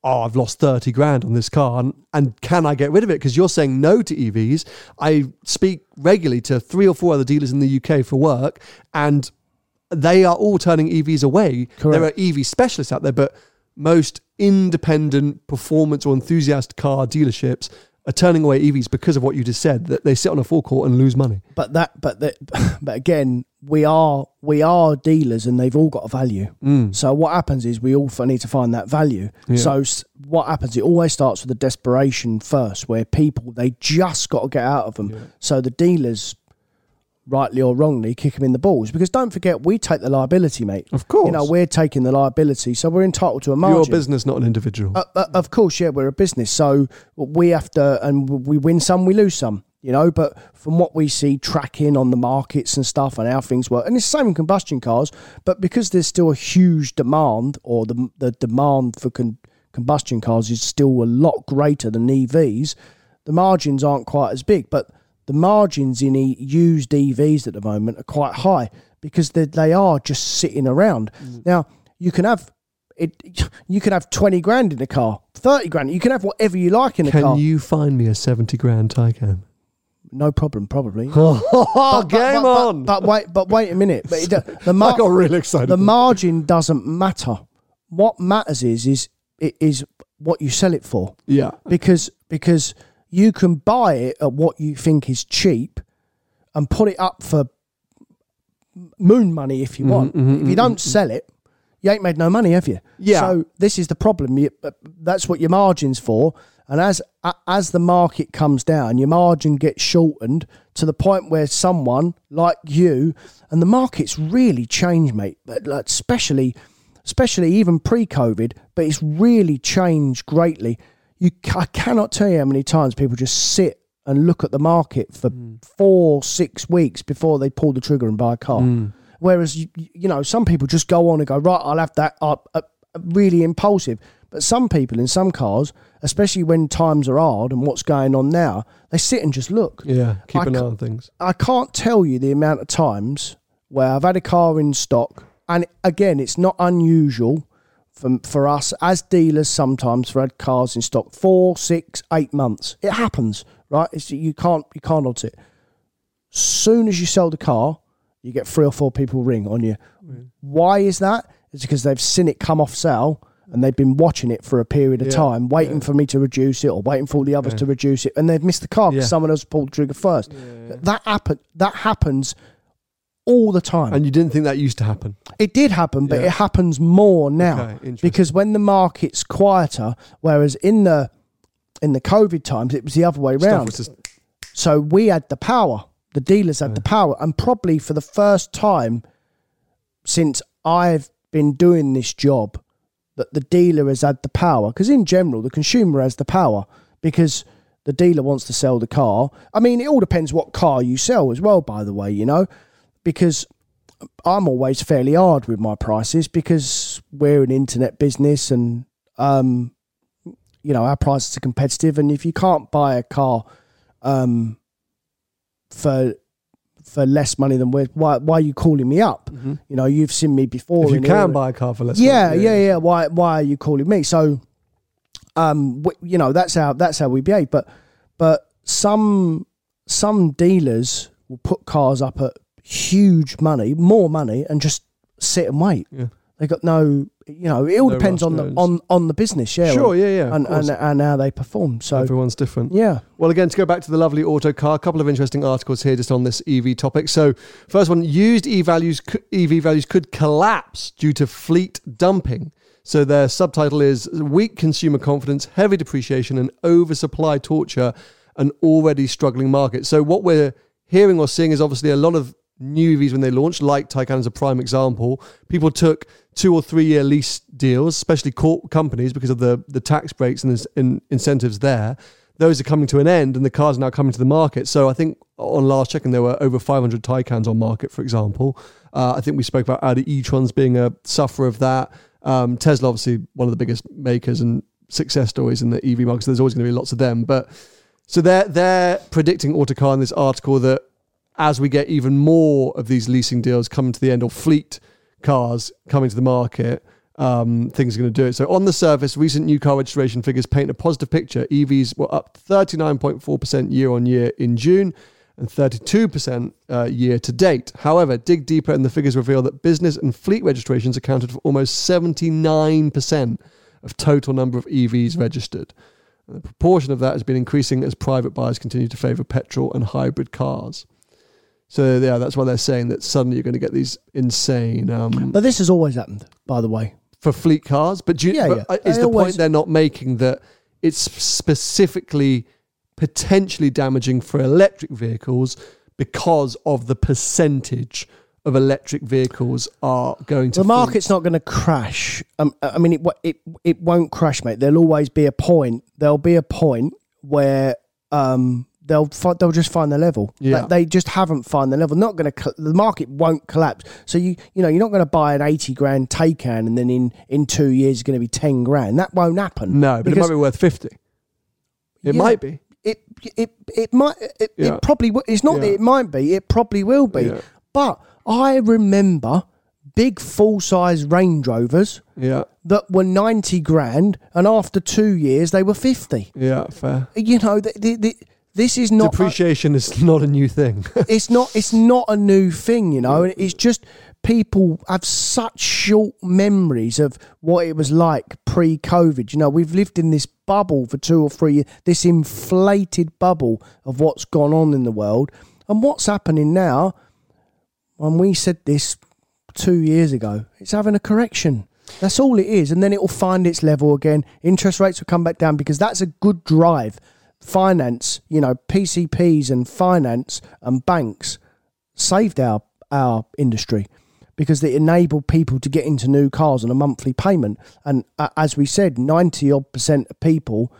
oh, I've lost 30 grand on this car. And, and can I get rid of it? Because you're saying no to EVs. I speak regularly to three or four other dealers in the UK for work, and they are all turning EVs away. Correct. There are EV specialists out there, but most independent performance or enthusiast car dealerships are turning away EVs because of what you just said, that they sit on a forecourt and lose money. but that but that (laughs) but again we are we are dealers and they've all got a value. Mm. So what happens is we all need to find that value. Yeah. so what happens it always starts with the desperation first where people they just got to get out of them. So the dealers rightly or wrongly kick them in the balls because don't forget we take the liability mate Of course. you know we're taking the liability so we're entitled to a margin Your business, not an individual. uh, uh, of course, yeah, we're a business, so we have to, and we win some, we lose some, you know. But from what we see, tracking on the markets and stuff, and how things work, and it's the same in combustion cars. But because there's still a huge demand, or the the demand for con- combustion cars is still a lot greater than EVs, the margins aren't quite as big. But the margins in e- used EVs at the moment are quite high because they they are just sitting around. Mm. Now you can have it you can have 20 grand in a car thirty grand. You can have whatever you like in a Can car. Can you find me a 70 grand Taycan? no problem, probably. (laughs) Oh, But- game but, on. But, wait, but wait a minute. But (laughs) the I got really excited. the margin doesn't matter. What matters is is it is what you sell it for. yeah. because because you can buy it at what you think is cheap and put it up for moon money if you mm-hmm, want. Mm-hmm, if you don't mm-hmm. sell it, you ain't made no money, have you? Yeah. So this is the problem. You, uh, that's what your margin's for. And as as the market comes down, your margin gets shortened to the point where someone like you and the market's really changed, mate. But like especially, especially even pre-COVID, but it's really changed greatly. You, I cannot tell you how many times people just sit and look at the market for four, six weeks before they pull the trigger and buy a car. Whereas you, you know, some people just go on and go right. I'll have that. Uh, uh, really impulsive. But some people in some cars, especially when times are hard and what's going on now, they sit and just look. Yeah. Keep I an eye on things. I can't tell you the amount of times where I've had a car in stock, and again, it's not unusual for for us as dealers sometimes for had cars in stock four, six, eight months. It happens, right? It's, you can't you can't odds it. Soon as you sell the car, you get three or four people ring on you. Why is that? It's because they've seen it come off sale and they've been watching it for a period of Yeah, time, waiting for me to reduce it or waiting for all the others Yeah. to reduce it, and they've missed the car because Yeah. someone else pulled the trigger first. That happen. That happens all the time. And you didn't think that used to happen? it did happen, but Yeah. it happens more now Okay, because when the market's quieter, whereas in the in the COVID times it was the other way Stuff round. just So we had the power. The dealers had the power, and probably for the first time since I've been doing this job, that the dealer has had the power. Because in general, the consumer has the power because the dealer wants to sell the car. I mean, it all depends what car you sell as well. By the way, you know, because I'm always fairly hard with my prices because we're an internet business and um, you know our prices are competitive. And if you can't buy a car um, for for less money than we're, why why are you calling me up? You know, you've seen me before. if you can buy a car for less yeah, money, yeah, yeah, Why why are you calling me? So, um, w- you know that's how that's how we behave. But but some some dealers will put cars up at huge money, more money, and just sit and wait. Yeah. They got no, you know, it all No depends on the on on the business, yeah. Sure, yeah, yeah, of and, and and how they perform. So Everyone's different. yeah, Well, again, to go back to the lovely Autocar, a couple of interesting articles here just on this EV topic. So, first one: used EV values EV values could collapse due to fleet dumping. So, their subtitle is "Weak consumer confidence, heavy depreciation, and oversupply torture an already struggling market." So, what we're hearing or seeing is obviously a lot of new EVs when they launched, like Taycan is a prime example. People took two or three year lease deals, especially corp companies, because of the the tax breaks and incentives there those are coming to an end and the cars are now coming to the market. So I think on last checking, there were over 500 Taycans on market, for example. Uh, I think we spoke about Audi e-trons being a sufferer of that. Um, Tesla, obviously, one of the biggest makers and success stories in the EV market. So there's always going to be lots of them. But so they're, they're predicting Autocar in this article that as we get even more of these leasing deals coming to the end or fleet cars coming to the market, um, things are going to do it. So on the surface, recent new car registration figures paint a positive picture. EVs were up 39.4% year on year in June and 32% uh, year to date. However, dig deeper and the figures reveal that business and fleet registrations accounted for almost 79% of total number of EVs registered. And the proportion of that has been increasing as private buyers continue to favour petrol and hybrid cars. So yeah, that's why they're saying that suddenly you're going to get these insane um, but this has always happened, by the way. for fleet cars. But, do you, Yeah, but yeah. uh, is They the always- point they're not making that it's specifically potentially damaging for electric vehicles because of the percentage of electric vehicles are going to the fleet? market's not going to crash. Um, I mean, it wo- it it won't crash, mate. There'll always be a point. There'll be a point where um they'll fi- they'll just find the level. Yeah. Like, they just haven't found the level. Not going to the market won't collapse. So you you know you're not going to buy an eighty grand Taycan and then in in two years it's going to be ten grand. That won't happen. No, but it might be worth fifty. It Yeah. might be. it it it might it, Yeah. it probably will. It's not that it might be. It probably will be. Yeah. But I remember big full size Range Rovers Yeah. that were 90 grand and after two years they were 50. Yeah. Fair. You know, the, the, th this is not. Depreciation is not a new thing. (laughs) it's not it's not a new thing you know and it's just people have such short memories of what it was like pre-covid you know we've lived in this bubble for two or three years this inflated bubble of what's gone on in the world and what's happening now when we said this two years ago it's having a correction that's all it is and then it will find its level again interest rates will come back down because that's a good drive finance, you know, PCPs and finance and banks saved our our industry because they enabled people to get into new cars on a monthly payment. And uh, as we said, ninety odd percent of people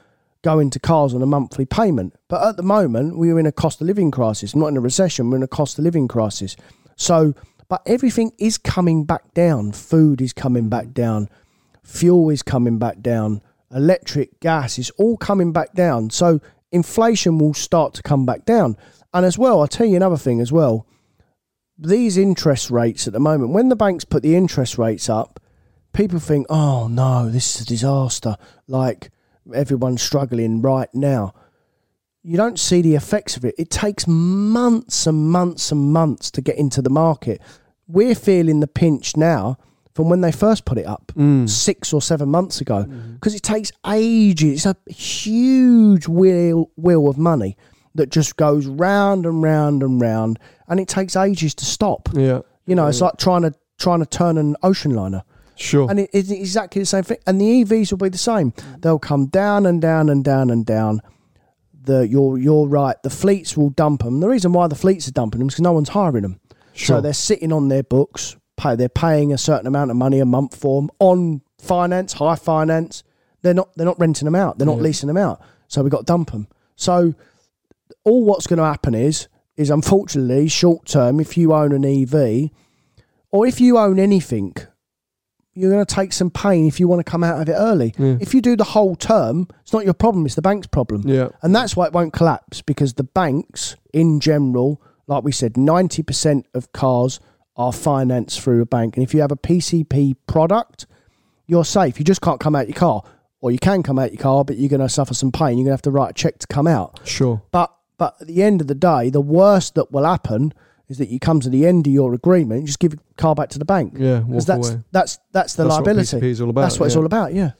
go into cars on a monthly payment. But at the moment, we're in a cost of living crisis. not in a recession. We're in a cost of living crisis. So, but everything is coming back down. Food is coming back down. Fuel is coming back down electric, gas is all coming back down. So inflation will start to come back down. And as well, I'll tell you another thing as well. These interest rates at the moment, when the banks put the interest rates up, people think, oh no, this is a disaster. Like everyone's struggling right now. You don't see the effects of it. It takes months and months and months to get into the market. We're feeling the pinch now from when they first put it up mm. six or seven months ago mm. because it takes ages. It's a huge wheel wheel of money that just goes round and round and round, and it takes ages to stop. yeah. You know, it's like trying to trying to turn an ocean liner. Sure. And it, it's exactly the same thing. And the EVs will be the same. Mm. They'll come down and down and down and down. The you're you're right. The fleets will dump them. The reason why the fleets are dumping them is because no one's hiring them. Sure. So they're sitting on their books. Pay, they're paying a certain amount of money a month for them on finance, high finance. They're not they're not renting them out. They're not leasing them out. So we've got to dump them. So all what's going to happen is is unfortunately short term if you own an EV or if you own anything you're going to take some pain if you want to come out of it early. If you do the whole term, it's not your problem, it's the bank's problem. Yeah. And that's why it won't collapse because the banks, in general, like we said, 90% of cars are financed through a bank. And if you have a PCP product, you're safe. You just can't come out your car. Or you can come out your car, but you're going to suffer some pain. You're going to have to write a check to come out. Sure. But but at the end of the day, the worst that will happen is that you come to the end of your agreement, you just give your car back to the bank. Yeah, walk that's away. that's that's the That's what liability. PCP is all about, That's what it's all about. Yeah.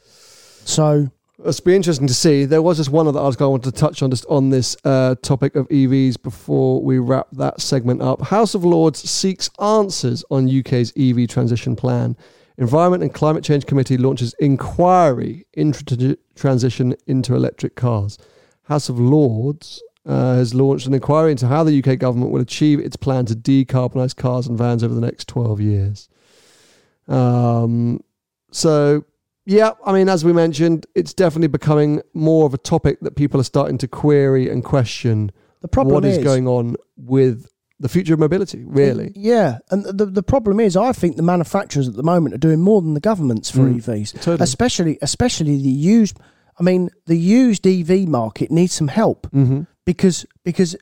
So It's be interesting to see. There was just one other article I wanted to touch on just on this uh, topic of EVs before we wrap that segment up. House of Lords seeks answers on UK's EV transition plan. Environment and Climate Change Committee launches inquiry into transition into electric cars. House of Lords uh, has launched an inquiry into how the UK government will achieve its plan to decarbonise cars and vans over the next 12 years. Um, so, yeah, I mean, as we mentioned, it's definitely becoming more of a topic that people are starting to query and question the problem what is, is going on with the future of mobility, really. Yeah, and the the problem is, I think the manufacturers at the moment are doing more than the governments for Mm, EVs, totally. especially especially the used. I mean, the used EV market needs some help Mm-hmm. because because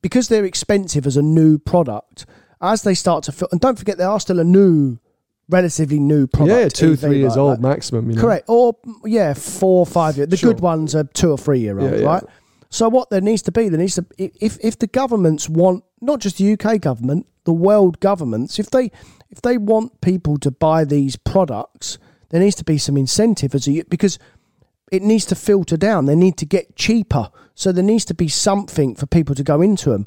because they're expensive as a new product. As they start to feel, and don't forget, they are still a new, relatively new product. Yeah, two, three years like old that. maximum. You know? Correct. Or yeah, four or five years. The Sure. good ones are two or three year old, Yeah, yeah. right? So what there needs to be, there needs to if if the governments want not just the UK government, the world governments, if they if they want people to buy these products, there needs to be some incentive as a because it needs to filter down. They need to get cheaper. So there needs to be something for people to go into them.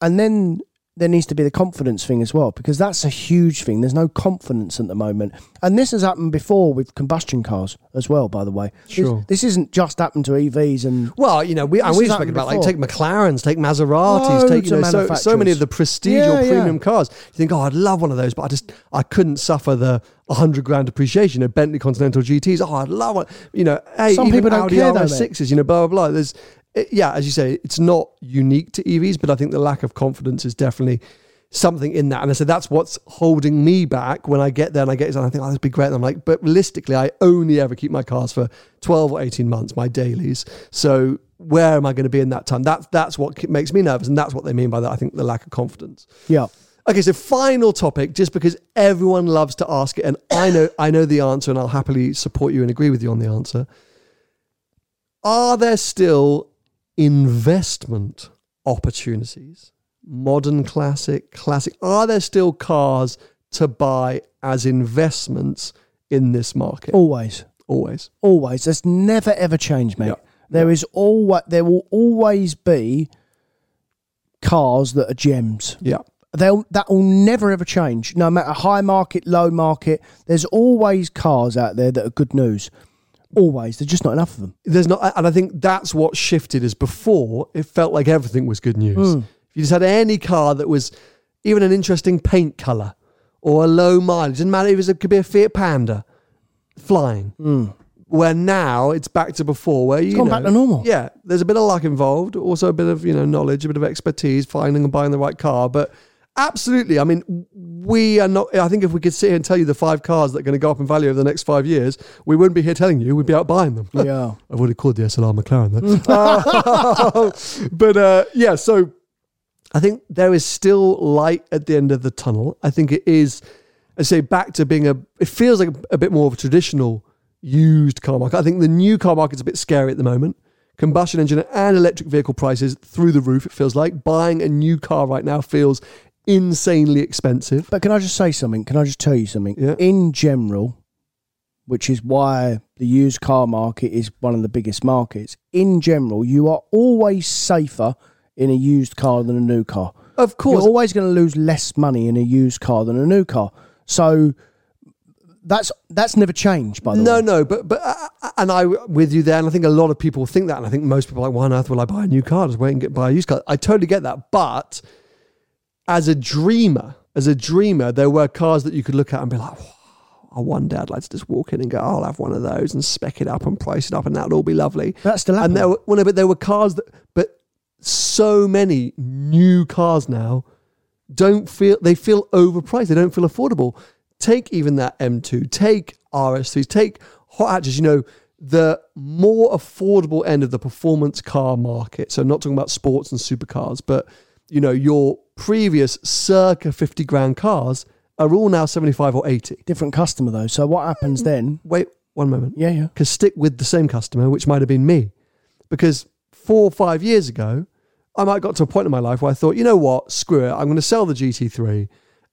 And then there needs to be the confidence thing as well, because that's a huge thing. There's no confidence at the moment. And this has happened before with combustion cars as well, by the way. This- Sure. This, isn't just happened to EVs and Well, you know, we, and This we've spoken about like take. McLarens, take Maseratis, take you know so, so many of the prestige Yeah, or yeah. premium cars. You think, oh, I'd love one of those, but I just I couldn't suffer the hundred grand depreciation. You know, Bentley Continental GTS. Oh, I'd love one. You know, hey, Some people don't Audi care though, mate. RS6s. You know, blah blah blah. There's it, yeah, as you say, it's not unique to EVs, but I think the lack of confidence is definitely something in that. And I said that's what's holding me back when I get there and I get it and I think, oh, that'd be great. And I'm like, but realistically, I only ever keep my cars for 12 or 18 months, my dailies. So where am I going to be in that time? That's that's what makes me nervous, and that's what they mean by that. I think the lack of confidence. yeah. Okay, so final topic, just because everyone loves to ask it, and I know I know the answer, and I'll happily support you and agree with you on the answer. Are there still investment opportunities? Modern classic, classic. Are there still cars to buy as investments in this market? Always, Always. always. That's never ever changed, mate. Yeah. There is always there will always be cars that are gems. Yeah. They'll that will never ever change. No matter high market, low market, there's always cars out there that are good news. Always. There's just not enough of them. there's not and i think that's what shifted is before it felt like everything was good news hmm. if you just had any car that was even an interesting paint color or a low mileage didn't matter if it, could be a fiat panda flying hmm. where now it's back to before where you gone know, back to normal. yeah there's a bit of luck involved also a bit of you know knowledge a bit of expertise finding and buying the right car but absolutely i mean we are not i think if we could sit here and tell you the five cars that are going to go up in value over the next five years we wouldn't be here telling you we'd be out buying them Yeah. (laughs) I've already called the SLR McLaren though. Uh, (laughs) (laughs) but uh, yeah, so I think there is still light at the end of the tunnel. I think it is, I say, back to being a. It feels like a, a bit more of a traditional used car market. I think the new car market's a bit scary at the moment. Combustion engine and electric vehicle prices through the roof. It feels like buying a new car right now feels insanely expensive. But can I just say something? Can I just tell you something? Yeah. In general, which is why the used car market is one of the biggest markets, in general, you are always safer in a used car than a new car. Of course, You're always going to lose less money in a used car than a new car. So that's that's never changed, by the No, way. no, no, but but uh, and I with you there, and I think a lot of people think that, and I think most people are like, why on earth will I buy a new car? Just wait and get buy a used car. I totally get that, but as a dreamer, as a dreamer, there were cars that you could look at and be like, oh, one day I'd like to just walk in and go, oh, I'll have one of those and spec it up and price it up, and that'll all be lovely. That's still And there were, well, no, but there were cars that, but so many new cars now don't feel they feel overpriced. They don't feel affordable. Take even that M2. Take RS3s. Take hot hatches. You know the more affordable end of the performance car market. So I'm not talking about sports and supercars, but you know your previous circa 50 grand cars are all now 75 or 80. Different customer though. So what happens then? Wait one moment Yeah, yeah. because stick with the same customer, which might have been me. Because four or five years ago, I might have got to a point in my life where I thought, you know what, screw it, I'm going to sell the GT3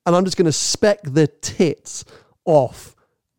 and I'm just going to spec the tits off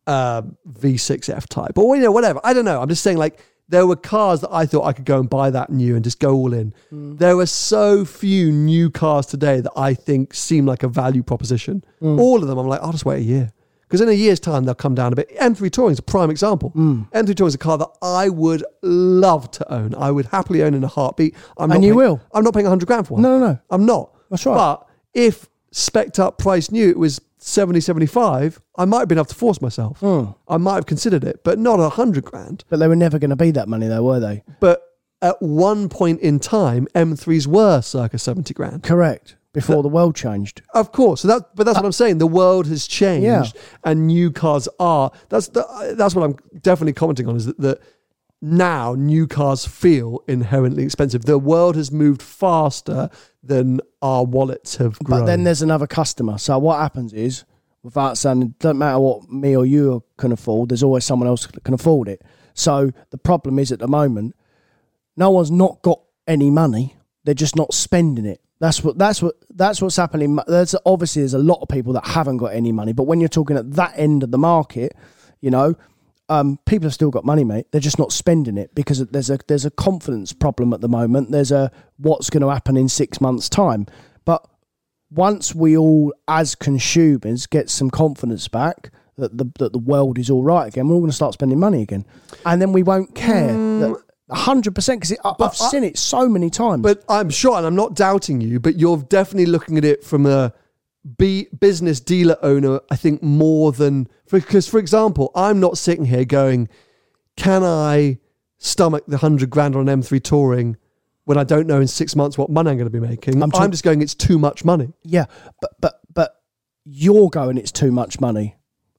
um, V6 F type or, you know, whatever. I don't know. I'm just saying, like, there were cars that I thought I could go and buy that new and just go all in. Mm. There are so few new cars today that I think seem like a value proposition. Mm. All of them, I'm like, I'll just wait a year. Because in a year's time, they'll come down a bit. M3 Touring is a prime example. Mm. M3 Touring is a car that I would love to own. I would happily own in a heartbeat. I'm And not you paying- will. I'm not paying 100 grand for one. No, no, no. I'm not. That's right. But if spec up price new, it was 70, 75, I might have been able to force myself. Hmm. I might have considered it, but not a 100 grand. But they were never going to be that money though, were they? But at one point in time, M3s were circa 70 grand. Correct. Before the world changed. Of course. So that, but that's what I'm saying. The world has changed, Yeah. and new cars are. That's the, that's what I'm definitely commenting on. Is that, that now new cars feel inherently expensive. The world has moved faster than our wallets have grown. But then there's another customer. So what happens is, without saying, it doesn't matter what me or you can afford, there's always someone else that can afford it. So the problem is at the moment, no one's not got any money. They're just not spending it. That's what that's what that's what's happening. There's obviously there's a lot of people that haven't got any money, but when you're talking at that end of the market, you know, um, people have still got money, mate. They're just not spending it because there's a there's a confidence problem at the moment. There's a what's going to happen in six months' time. But once we all, as consumers, get some confidence back that the that the world is all right again, we're all going to start spending money again, and then we won't care. that hundred percent because I've I- seen it so many times. But I'm sure, and I'm not doubting you, but you're definitely looking at it from a B business dealer owner, I think, more than because, for example, I'm not sitting here going, can I stomach the hundred grand on an M3 touring when I don't know in six months what money I'm going to be making? I'm I'm, just going, it's too much money. Yeah, but but but you're going. It's too much money.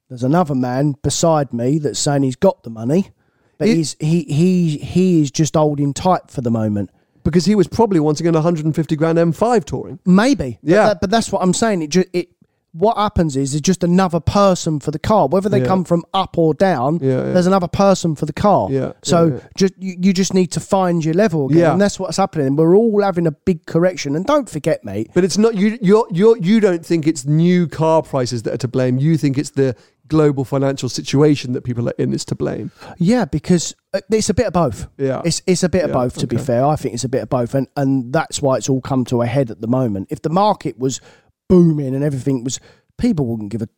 There's another man beside me that's saying he's got the money, but He- he's he he he is just holding tight for the moment. Because he was probably wanting an 150 grand M5 touring. Maybe. But Yeah. that- But, that's what I'm saying. It just it. What happens is it's just another person for the car, whether they Yeah. come from up or down. Yeah, yeah. There's another person for the car. Yeah, So yeah, yeah. just you, you just need to find your level again, Yeah. and that's what's happening. We're all having a big correction, and don't forget, mate. But it's not you. You're, you're, you don't think it's new car prices that are to blame. You think it's the global financial situation that people are in is to blame. Yeah, because uh, it's a bit of both. Yeah. It's it's a bit of both. To be fair, I think it's a bit of both, and and that's why it's all come to a head at the moment. If the market was booming and everything was, people wouldn't give a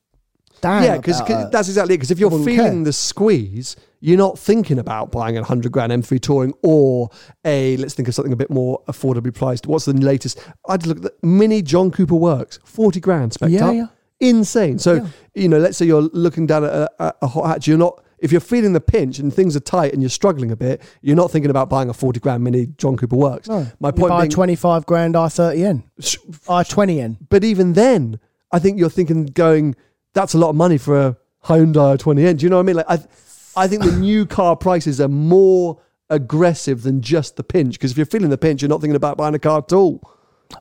damn. yeah, because that's exactly it. Because if you're feeling care. the squeeze, you're not thinking about buying a hundred grand M3 touring or a let's think of something a bit more affordably priced. What's the latest? I'd look at the mini John Cooper Works, forty grand spec Yeah, up. yeah. Insane. So Yeah. you know, let's say you're looking down at a, a, hot hatch. You're not. If you're feeling the pinch and things are tight and you're struggling a bit, you're not thinking about buying a 40 grand mini John Cooper Works. No. My You point buy being, a 25 grand i30N, i20N. but even then, I think you're thinking going, that's a lot of money for a Hyundai 20N. Do you know what I mean? Like, I, I think the (coughs) new car prices are more aggressive than just the pinch. Because if you're feeling the pinch, you're not thinking about buying a car at all.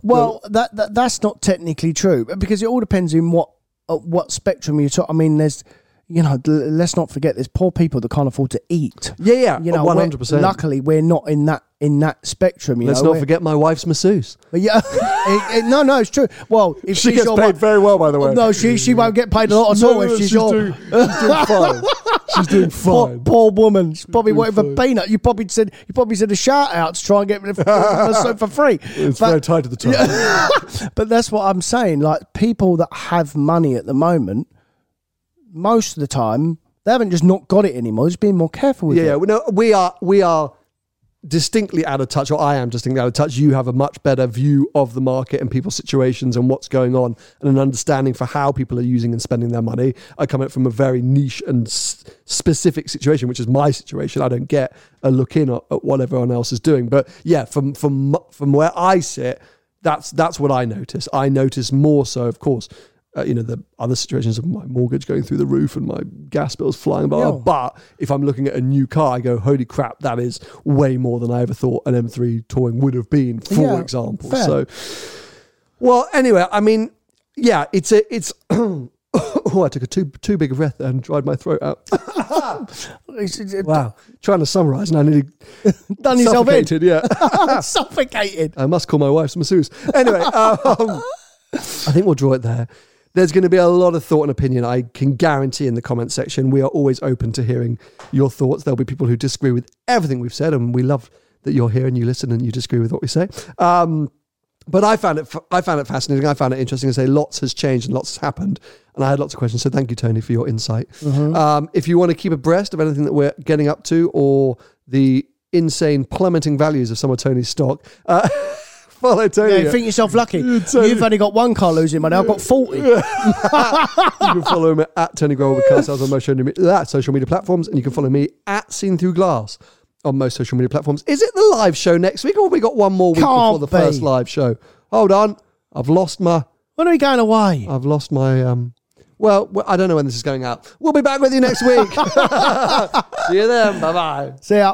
Well, that, that that's not technically true because it all depends in what uh, what spectrum you're talking. I mean, there's you know, let's not forget there's poor people that can't afford to eat. Yeah, yeah, You know, hundred percent. Luckily, we're not in that in that spectrum. You Let's know, not We're- forget my wife's masseuse. Yeah, (laughs) it- it- no, no, it's true. Well, if She she's gets paid wife- very well, by the way. No, she she won't get paid a lot at all if she's, your doing, (laughs) she's doing fine. She's doing poor, fine. poor woman. She's probably doing waiting for fine. peanut. You probably said you probably said a shout out to try and get rid of for, for free. It's But- very tight at the top. (laughs) but that's what I'm saying. Like people that have money at the moment, most of the time they haven't just not got it anymore. Just being more careful with Yeah, it. yeah. No, we are we are distinctly out of touch, or I am distinctly out of touch. You have a much better view of the market and people's situations and what's going on, and an understanding for how people are using and spending their money. I come at from a very niche and s- specific situation, which is my situation. I don't get a look in at, at what everyone else is doing, but yeah, from from from where I sit, that's that's what I notice. I notice more so, of course. Uh, you know the other situations of my mortgage going through the roof and my gas bills flying by. Yeah. But if I'm looking at a new car, I go, "Holy crap, that is way more than I ever thought an M3 touring would have been." For Yeah, example, fair. so well. Anyway, I mean, yeah, it's a it's. (coughs) oh, I took a too too big a breath and dried my throat out. (laughs) Wow, trying to summarise, and I nearly (laughs) Done yourself in. Yeah. (laughs) Suffocated. I must call my wife's masseuse. Anyway, um, I think we'll draw it there. There's going to be a lot of thought and opinion. I can guarantee in the comment section. We are always open to hearing your thoughts. There'll be people who disagree with everything we've said, and we love that you're here and you listen and you disagree with what we say. Um, but I found it. I found it fascinating. I found it interesting to say lots has changed and lots has happened, and I had lots of questions. So thank you, Tony, for your insight. Um, if you want to keep abreast of anything that we're getting up to or the insane plummeting values of some of Tony's stock, uh, (laughs) follow Tony. Yeah, you. think yourself lucky. You've only got one car losing money. I've got 40. (laughs) you can follow me at Tony Grohl with car sales on most social media, social media platforms, and you can follow me at Seen Through Glass on most social media platforms. Is it the live show next week, or have we got one more week Can't before the be. first live show? Hold on, I've lost my, When are we going away? I've lost my. um Well, well, I don't know when this is going out. We'll be back with you next week. (laughs) (laughs) See you then. Bye bye. See ya.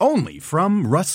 Only from Rust